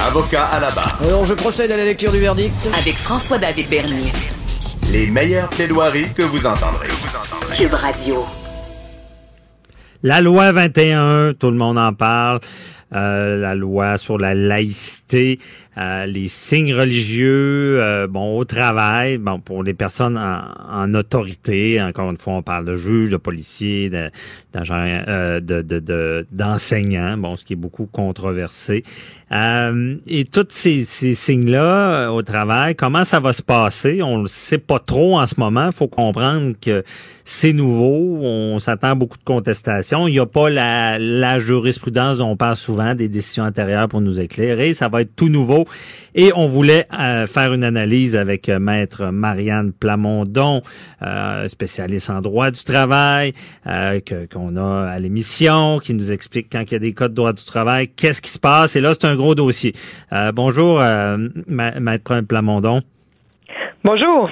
Avocat à la barre. Alors, je procède à la lecture du verdict. Avec François-David Bernier. Les meilleures plaidoiries que vous entendrez. Cube Radio. La loi 21, tout le monde en parle. Euh, la loi sur la laïcité, euh, les signes religieux, euh, bon, au travail, bon, pour les personnes en, autorité, encore une fois, on parle de juges, de policiers, d'agents, de, de, d'enseignants, bon, ce qui est beaucoup controversé. et tous ces, ces signes-là au travail, comment ça va se passer? On ne sait pas trop en ce moment. Faut comprendre que c'est nouveau. On s'attend à beaucoup de contestations. Il n'y a pas la, la jurisprudence dont on parle souvent des décisions antérieures pour nous éclairer. Ça va être tout nouveau. Et on voulait euh, faire une analyse avec euh, maître Marianne Plamondon, euh, spécialiste en droit du travail, qu'on a à l'émission, qui nous explique quand il y a des cas de droit du travail, qu'est-ce qui se passe. Et là, c'est un gros dossier. bonjour, maître Plamondon. Bonjour.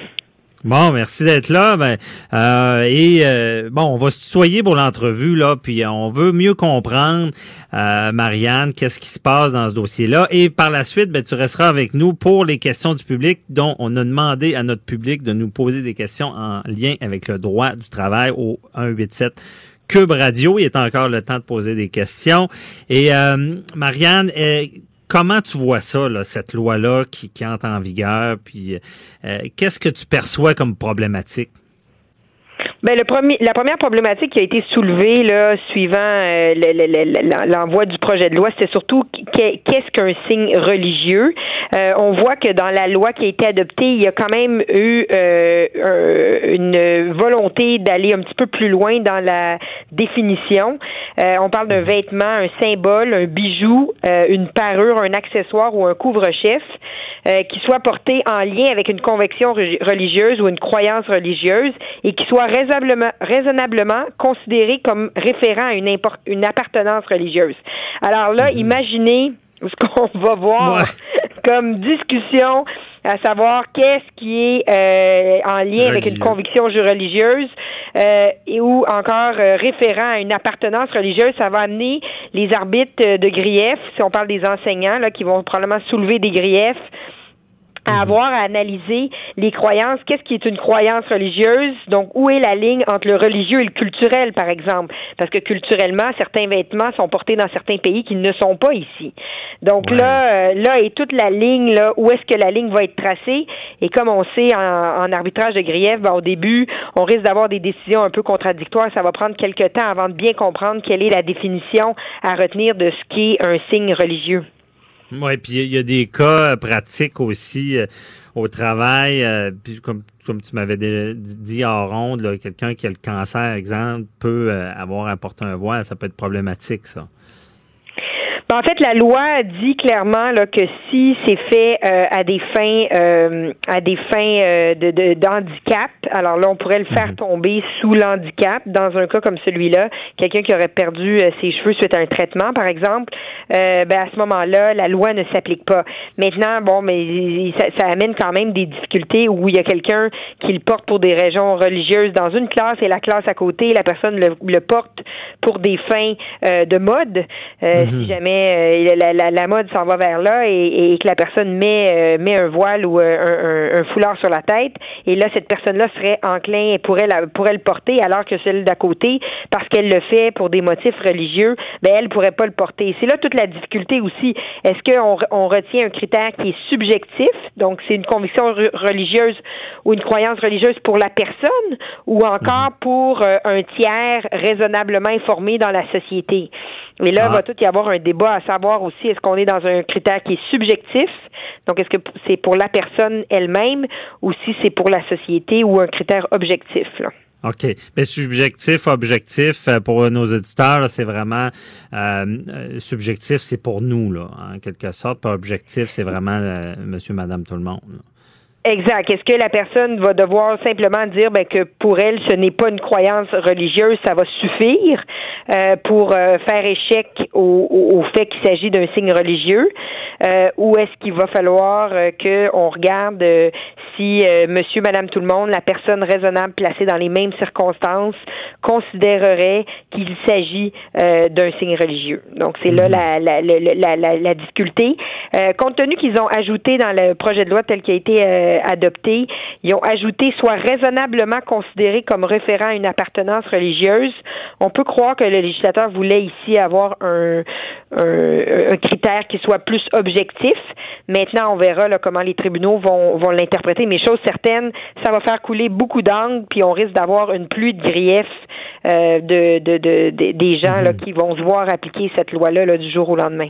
Bon, merci d'être là. Ben, euh, et euh, bon, on va se tutoyer pour l'entrevue là, puis on veut mieux comprendre, euh, Marianne, qu'est-ce qui se passe dans ce dossier-là. Et par la suite, ben, tu resteras avec nous pour les questions du public, dont on a demandé à notre public de nous poser des questions en lien avec le droit du travail au 187. Cube Radio, il est encore le temps de poser des questions. Et Marianne, Comment tu vois ça, cette loi-là qui, qui, entre en vigueur? Puis euh, qu'est-ce que tu perçois comme problématique? Ben, le premier, la première problématique qui a été soulevée là, suivant euh, l'envoi du projet de loi, c'était surtout qu'est-ce qu'un signe religieux? Euh, on voit que dans la loi qui a été adoptée, il y a quand même eu euh, une volonté d'aller un petit peu plus loin dans la définition. on parle d'un vêtement, un symbole, un bijou, une parure, un accessoire ou un couvre-chef qui soit porté en lien avec une conviction religieuse ou une croyance religieuse et qui soit raisonnablement, raisonnablement considéré comme référent à une, une appartenance religieuse. Alors là, mhm. imaginez ce qu'on va voir comme discussion à savoir qu'est-ce qui est euh, en lien avec une conviction religieuse euh, et ou encore euh, référent à une appartenance religieuse, ça va amener les arbitres de griefs, si on parle des enseignants là, qui vont probablement soulever des griefs à mhm. avoir à analyser les croyances. Qu'est-ce qui est une croyance religieuse? Donc, où est la ligne entre le religieux et le culturel, par exemple? Parce que culturellement, certains vêtements sont portés dans certains pays qui ne sont pas ici. Donc là, euh, là est toute la ligne, là, où est-ce que la ligne va être tracée? Et comme on sait en, arbitrage de grief, ben, au début, on risque d'avoir des décisions un peu contradictoires. Ça va prendre quelques temps avant de bien comprendre quelle est la définition à retenir de ce qui est un signe religieux. Oui, puis il y, a des cas euh, pratiques aussi euh, au travail. Euh, puis comme, comme tu m'avais dit en ronde, quelqu'un qui a le cancer, exemple, peut avoir un un voile. Ça peut être problématique, ça. Ben, en fait, la loi dit clairement là, que si c'est fait euh, à des fins euh, à des fins euh, de d'handicap, alors là on pourrait le faire mhm. tomber sous l'handicap dans un cas comme celui-là, quelqu'un qui aurait perdu ses cheveux suite à un traitement par exemple, ben à ce moment-là la loi ne s'applique pas. Maintenant, bon, mais ça, ça, amène quand même des difficultés où il y a quelqu'un qui le porte pour des raisons religieuses dans une classe et la classe à côté, la personne le, le porte pour des fins de mode, si mhm. Euh, la, la, mode s'en va vers là et, et, que la personne met euh, met un voile ou euh, un, un, foulard sur la tête. Et là cette personne-là serait enclin et pourrait la, pourrait le porter alors que celle d'à côté parce qu'elle le fait pour des motifs religieux ben elle pourrait pas le porter. C'est là toute la difficulté aussi. Est-ce qu'on on retient un critère qui est subjectif? Donc c'est une conviction religieuse ou une croyance religieuse pour la personne ou encore mhm. pour un tiers raisonnablement informé dans la société? Et là, il va ah. tout y avoir un débat à savoir aussi est-ce qu'on est dans un critère qui est subjectif, donc est-ce que c'est pour la personne elle-même ou si c'est pour la société ou un critère objectif. Là? OK. Mais subjectif, objectif, euh, pour nos auditeurs, c'est vraiment euh, euh, subjectif, c'est pour nous, là, en quelque sorte. Pas objectif, c'est vraiment monsieur, madame, tout le monde. Exact. Est-ce que la personne va devoir simplement dire ben, que pour elle, ce n'est pas une croyance religieuse, ça va suffire euh, pour euh, faire échec au, fait qu'il s'agit d'un signe religieux, ou est-ce qu'il va falloir que on regarde si Monsieur, Madame, tout le monde, la personne raisonnable placée dans les mêmes circonstances considérerait qu'il s'agit d'un signe religieux. Donc c'est là mhm. la, la, la, la, la difficulté. compte tenu qu'ils ont ajouté dans le projet de loi tel qu'il a été adopté, ils ont ajouté soit raisonnablement considéré comme référent à une appartenance religieuse. On peut croire que le législateur voulait ici avoir un, un, critère qui soit plus objectif. Maintenant, on verra là, comment les tribunaux vont, vont l'interpréter. Mais chose certaine, ça va faire couler beaucoup d'angles, puis on risque d'avoir une pluie de griefs euh, de, de, de, des gens là, mhm. qui vont se voir appliquer cette loi-là là, du jour au lendemain.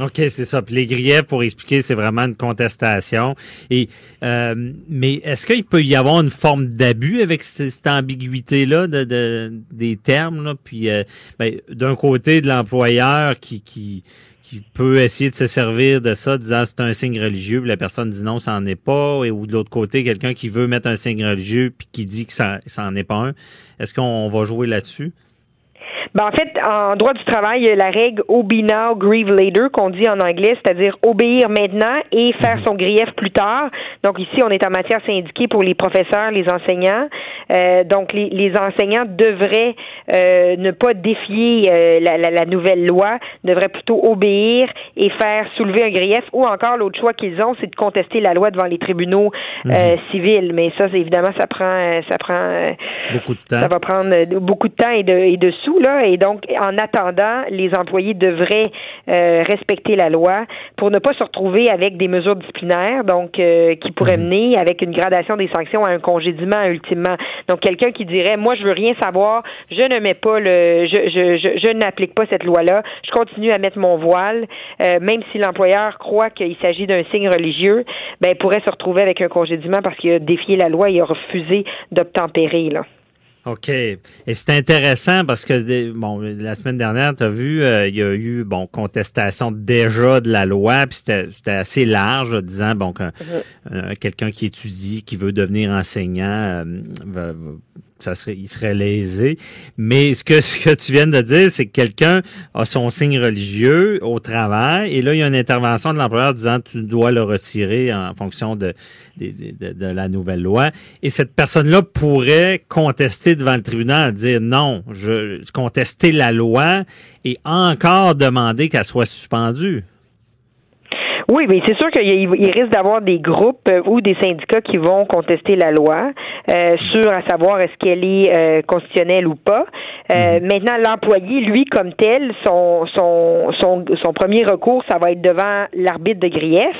OK, c'est ça. Puis les griefs, pour expliquer, c'est vraiment une contestation. Et euh, mais est-ce qu'il peut y avoir une forme d'abus avec cette, ambiguïté-là de, de, des termes? Là? Puis euh, ben, d'un côté, de l'employeur qui, qui, qui peut essayer de se servir de ça, disant c'est un signe religieux, puis la personne dit non, ça n'en est pas, et ou de l'autre côté, quelqu'un qui veut mettre un signe religieux puis qui dit que ça, ça en est pas un. Est-ce qu'on va jouer là-dessus? Ben, en fait, en droit du travail, il y a la règle obey now, grieve later, qu'on dit en anglais, c'est-à-dire obéir maintenant et faire mhm. son grief plus tard. Donc ici, on est en matière syndiquée pour les professeurs, les enseignants. Euh, donc les, les, enseignants devraient euh, ne pas défier euh, la, la, la, nouvelle loi, devraient plutôt obéir et faire soulever un grief. Ou encore, l'autre choix qu'ils ont, c'est de contester la loi devant les tribunaux mhm. civils. Mais ça, évidemment, ça prend, ça prend beaucoup de temps. Ça va prendre beaucoup de temps et de, et de sous là. Et donc, en attendant, les employés devraient euh, respecter la loi pour ne pas se retrouver avec des mesures disciplinaires, donc euh, qui pourraient mhm. mener avec une gradation des sanctions à un congédiement ultimement. Donc, quelqu'un qui dirait, moi, je veux rien savoir, je ne mets pas le, je, je, je, je n'applique pas cette loi-là, je continue à mettre mon voile, euh, même si l'employeur croit qu'il s'agit d'un signe religieux, ben, pourrait se retrouver avec un congédiement parce qu'il a défié la loi et a refusé d'obtempérer, là. OK. Et c'est intéressant parce que bon, la semaine dernière, tu as vu, euh, il y a eu bon contestation déjà de la loi, puis c'était assez large, disant bon que euh, quelqu'un qui étudie, qui veut devenir enseignant, euh, va, ça il serait lésé. Mais ce que, tu viens de dire, c'est que quelqu'un a son signe religieux au travail et là, il y a une intervention de l'employeur disant tu dois le retirer en fonction de, de, de, la nouvelle loi. Et cette personne-là pourrait contester devant le tribunal, dire non, je contester la loi et encore demander qu'elle soit suspendue. Oui, mais c'est sûr qu'il risque d'avoir des groupes euh, ou des syndicats qui vont contester la loi euh, sur à savoir est-ce qu'elle est euh, constitutionnelle ou pas. Euh, mhm. Maintenant, l'employé, lui, comme tel, son, son, son, son premier recours, ça va être devant l'arbitre de grief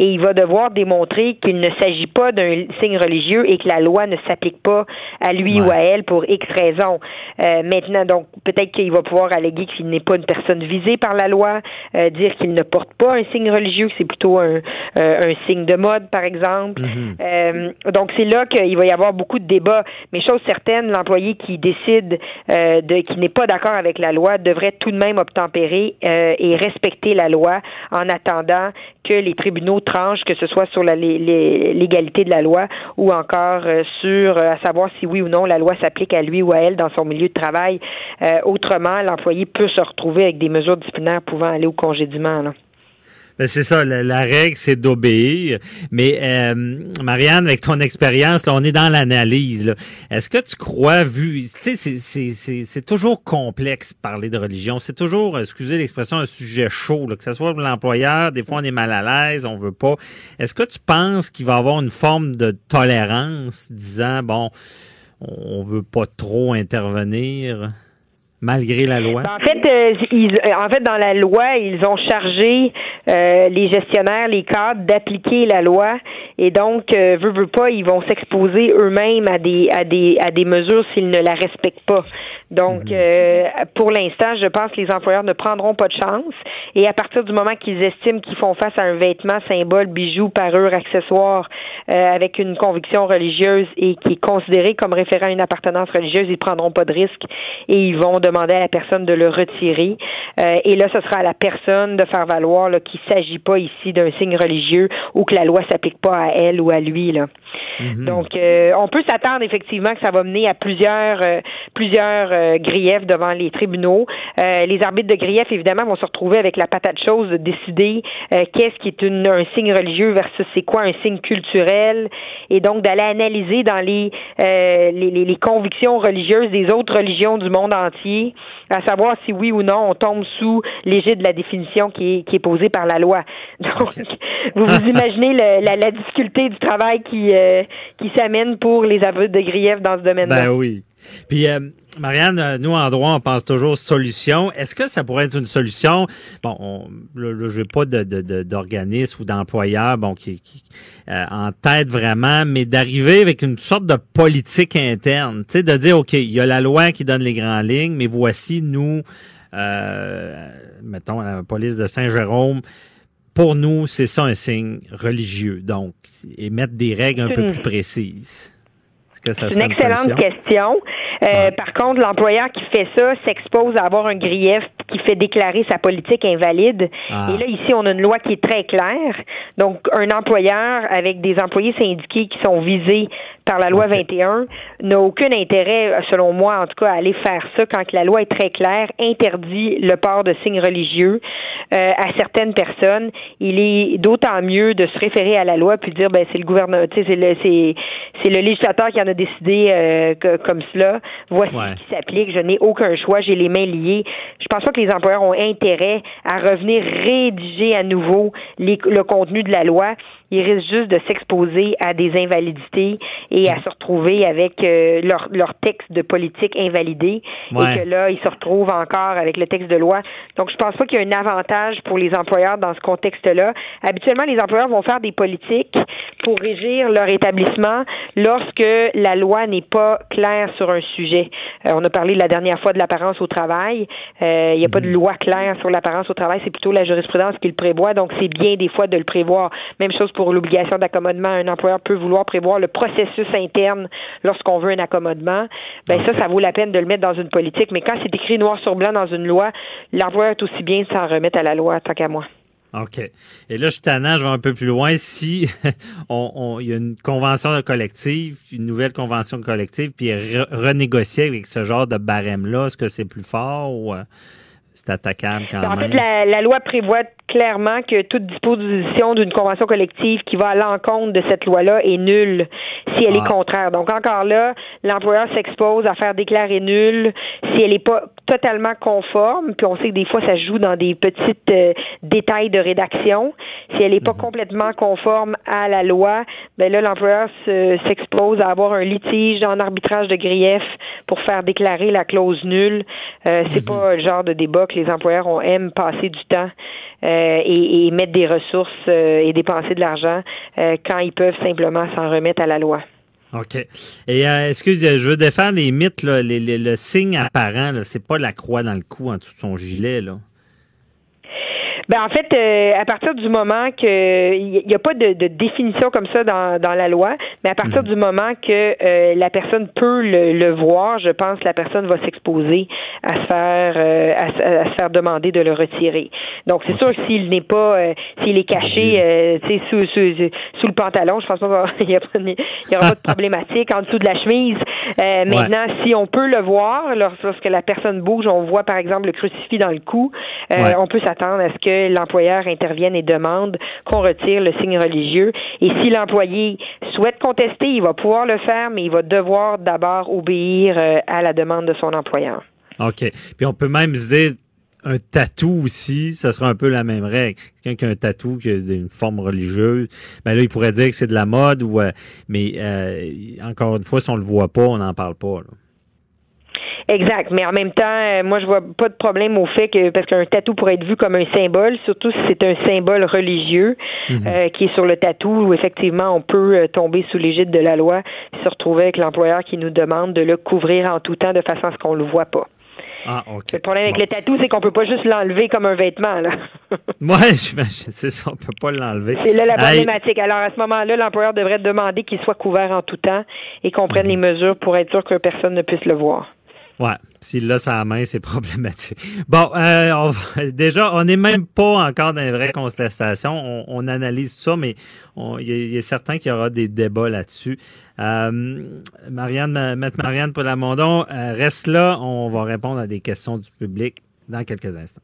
et il va devoir démontrer qu'il ne s'agit pas d'un signe religieux et que la loi ne s'applique pas à lui ou à elle pour X raisons. Euh, maintenant, donc, peut-être qu'il va pouvoir alléguer qu'il n'est pas une personne visée par la loi, euh, dire qu'il ne porte pas un signe religieux, que c'est plutôt un, euh, un signe de mode, par exemple. Mhm. donc, c'est là qu'il va y avoir beaucoup de débats. Mais chose certaine, l'employé qui décide de qui n'est pas d'accord avec la loi devrait tout de même obtempérer et respecter la loi en attendant que les tribunaux tranchent, que ce soit sur la légalité de la loi ou encore euh, sur euh, à savoir si oui ou non la loi s'applique à lui ou à elle dans son milieu de travail. Euh, autrement, l'employé peut se retrouver avec des mesures disciplinaires pouvant aller au congédiement. Là. Ben c'est ça, la, règle, c'est d'obéir. Mais euh, Marianne, avec ton expérience, là, on est dans l'analyse. Est-ce que tu crois, vu, tu sais, c'est toujours complexe parler de religion. C'est toujours, excusez l'expression, un sujet chaud. que ce soit l'employeur, des fois on est mal à l'aise, on veut pas. Est-ce que tu penses qu'il va y avoir une forme de tolérance, disant bon, on veut pas trop intervenir? Malgré la loi? En fait, euh, ils, en fait, dans la loi, ils ont chargé euh, les gestionnaires, les cadres d'appliquer la loi, et donc, euh, veut, veut pas, ils vont s'exposer eux-mêmes à des à des à des mesures s'ils ne la respectent pas. Donc, mhm. euh, pour l'instant, je pense que les employeurs ne prendront pas de chance. Et à partir du moment qu'ils estiment qu'ils font face à un vêtement, symbole, bijou, parure, accessoire, euh, avec une conviction religieuse et qui est considéré comme référent à une appartenance religieuse, ils prendront pas de risque et ils vont demander à la personne de le retirer. Euh, et là, ce sera à la personne de faire valoir qu'il ne s'agit pas ici d'un signe religieux ou que la loi s'applique pas à elle ou à lui. Là. Mhm. Donc, euh, on peut s'attendre effectivement que ça va mener à plusieurs euh, plusieurs euh, griefs devant les tribunaux. les arbitres de grief, évidemment, vont se retrouver avec la patate chose de décider qu'est-ce qui est un signe religieux versus c'est quoi un signe culturel, et donc d'aller analyser dans les, les, les, convictions religieuses des autres religions du monde entier, à savoir si oui ou non on tombe sous l'égide de la définition qui est, qui est posée par la loi. Donc, vous vous imaginez la, difficulté du travail qui qui s'amène pour les aveux de grief dans ce domaine-là. Ben oui. Puis euh, Marianne, euh, nous en droit, on pense toujours solution. Est-ce que ça pourrait être une solution? Bon, on, là, je n'ai pas d'organisme de, ou d'employeur bon qui, euh, en tête vraiment, mais d'arriver avec une sorte de politique interne, tu sais, de dire ok, il y a la loi qui donne les grandes lignes, mais voici nous, euh, mettons la police de Saint-Jérôme pour nous, c'est ça un signe religieux, donc, et mettre des règles un peu plus précises. C'est une excellente question. Euh, par contre, l'employeur qui fait ça s'expose à avoir un grief qui fait déclarer sa politique invalide. Ah. Et là, ici, on a une loi qui est très claire. Donc, un employeur avec des employés syndiqués qui sont visés par la loi 21 n'a aucun intérêt, selon moi, en tout cas, à aller faire ça quand la loi est très claire, interdit le port de signes religieux euh, à certaines personnes. Il est d'autant mieux de se référer à la loi puis dire, ben c'est le gouvernement, c'est le c'est c'est le législateur qui en a décidé euh, comme cela. Voici ce qui s'applique. Je n'ai aucun choix. J'ai les mains liées. Je pense pas que les employeurs ont intérêt à revenir rédiger à nouveau le contenu de la loi ils risquent juste de s'exposer à des invalidités et à se retrouver avec euh, leur, leur texte de politique invalidé et que là, ils se retrouvent encore avec le texte de loi. Donc, je pense pas qu'il y a un avantage pour les employeurs dans ce contexte-là. Habituellement, les employeurs vont faire des politiques pour régir leur établissement lorsque la loi n'est pas claire sur un sujet. Euh, on a parlé la dernière fois de l'apparence au travail. Euh, il n'y a pas de mhm. loi claire sur l'apparence au travail, c'est plutôt la jurisprudence qui le prévoit. Donc, c'est bien des fois de le prévoir. Même chose pour pour l'obligation d'accommodement, un employeur peut vouloir prévoir le processus interne lorsqu'on veut un accommodement. Ben ça, ça vaut la peine de le mettre dans une politique. Mais quand c'est écrit noir sur blanc dans une loi, l'employeur est aussi bien de s'en remettre à la loi, tant qu'à moi. OK. Et là, je suis tannant, je vais un peu plus loin. Si on, il y a une convention collective, une nouvelle convention collective, puis renégocier avec ce genre de barème-là, est-ce que c'est plus fort ou euh, c'est attaquable quand même? En fait, la, la loi prévoit clairement que toute disposition d'une convention collective qui va à l'encontre de cette loi-là est nulle si elle est ah. contraire. Donc encore là, l'employeur s'expose à faire déclarer nulle si elle n'est pas totalement conforme, puis on sait que des fois ça joue dans des petits euh, détails de rédaction. Si elle n'est pas mhm. complètement conforme à la loi, ben là l'employeur s'expose à avoir un litige en arbitrage de grief pour faire déclarer la clause nulle. Euh, c'est mhm. pas le genre de débat que les employeurs ont aiment passer du temps euh, et, mettre des ressources euh, et dépenser de l'argent euh, quand ils peuvent simplement s'en remettre à la loi. OK. Et excusez, je veux défendre les mythes, là, le signe apparent, c'est pas la croix dans le cou en dessous de son gilet, là. Ben en fait, euh, à partir du moment que il n'y a pas de, de, définition comme ça dans, dans la loi, mais à partir mhm. du moment que euh, la personne peut le, le, voir, je pense que la personne va s'exposer à se faire euh, à, se faire demander de le retirer. Donc c'est sûr que s'il n'est pas s'il est caché tu sous, sous, sous le pantalon, je pense pas qu'il y, y, aura pas de problématique en dessous de la chemise. Maintenant, si on peut le voir lorsque la personne bouge, on voit par exemple le crucifix dans le cou, on peut s'attendre à ce que l'employeur intervienne et demande qu'on retire le signe religieux. Et si l'employé souhaite contester, il va pouvoir le faire, mais il va devoir d'abord obéir euh, à la demande de son employeur. OK. Puis on peut même dire un tatou aussi, ça sera un peu la même règle. Quelqu'un qui a un tatou qui a une forme religieuse, ben là, il pourrait dire que c'est de la mode ou euh, mais euh, encore une fois, si on le voit pas, on n'en parle pas. Exact. Mais en même temps, euh, moi, je vois pas de problème au fait que, parce qu'un tatou pourrait être vu comme un symbole, surtout si c'est un symbole religieux mhm. euh, qui est sur le tatou, où effectivement, on peut tomber sous l'égide de la loi et se retrouver avec l'employeur qui nous demande de le couvrir en tout temps de façon à ce qu'on le voit pas. Ah, Le problème avec le tatou, c'est qu'on peut pas juste l'enlever comme un vêtement. Là. ouais, c'est ça, on peut pas l'enlever. C'est là la problématique. Alors à ce moment-là, l'employeur devrait demander qu'il soit couvert en tout temps et qu'on prenne mhm. les mesures pour être sûr que personne ne puisse le voir. Ouais, s'il l'a sa main, c'est problématique. Bon, euh, on va- déjà, on n'est même pas encore dans les vraies contestations. On, on analyse tout ça, mais il est, est certain qu'il y aura des débats là-dessus. Euh, Marianne, ma- Maître Marianne Polamondon, euh, reste là. On va répondre à des questions du public dans quelques instants.